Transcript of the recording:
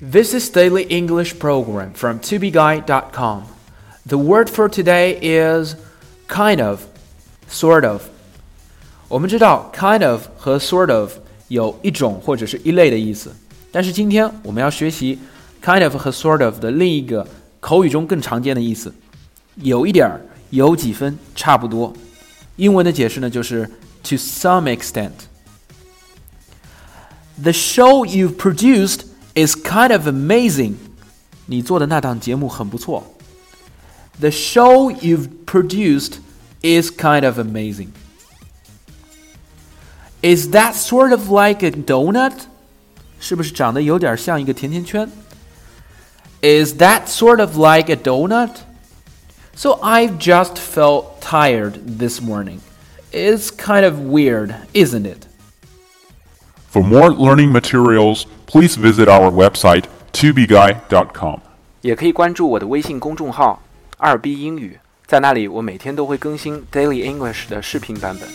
This is daily English program from tobeguide.com. The word for today is kind of, sort of. 我们知道 kind of 和 sort of 有一种或者是一类的意思，但是今天我们要学习 kind of 和 sort of 的另一个口语中更常见的意思，有一点儿，有几分，差不多。英文的解释呢就是 to some extent。The show you've produced is kind of amazing. 你做的那档节目很不错。The show you've produced is kind of amazing. Is that sort of like a donut? 是不是长得有点像一个甜甜圈？Is that sort of like a donut? So I've just felt tired this morning. It's kind of weird, isn't it? For more learning materials, please visit our website tobeguy.com. 也可以关注我的微信公众号“二 B 英语”，在那里我每天都会更新 Daily English 的视频版本。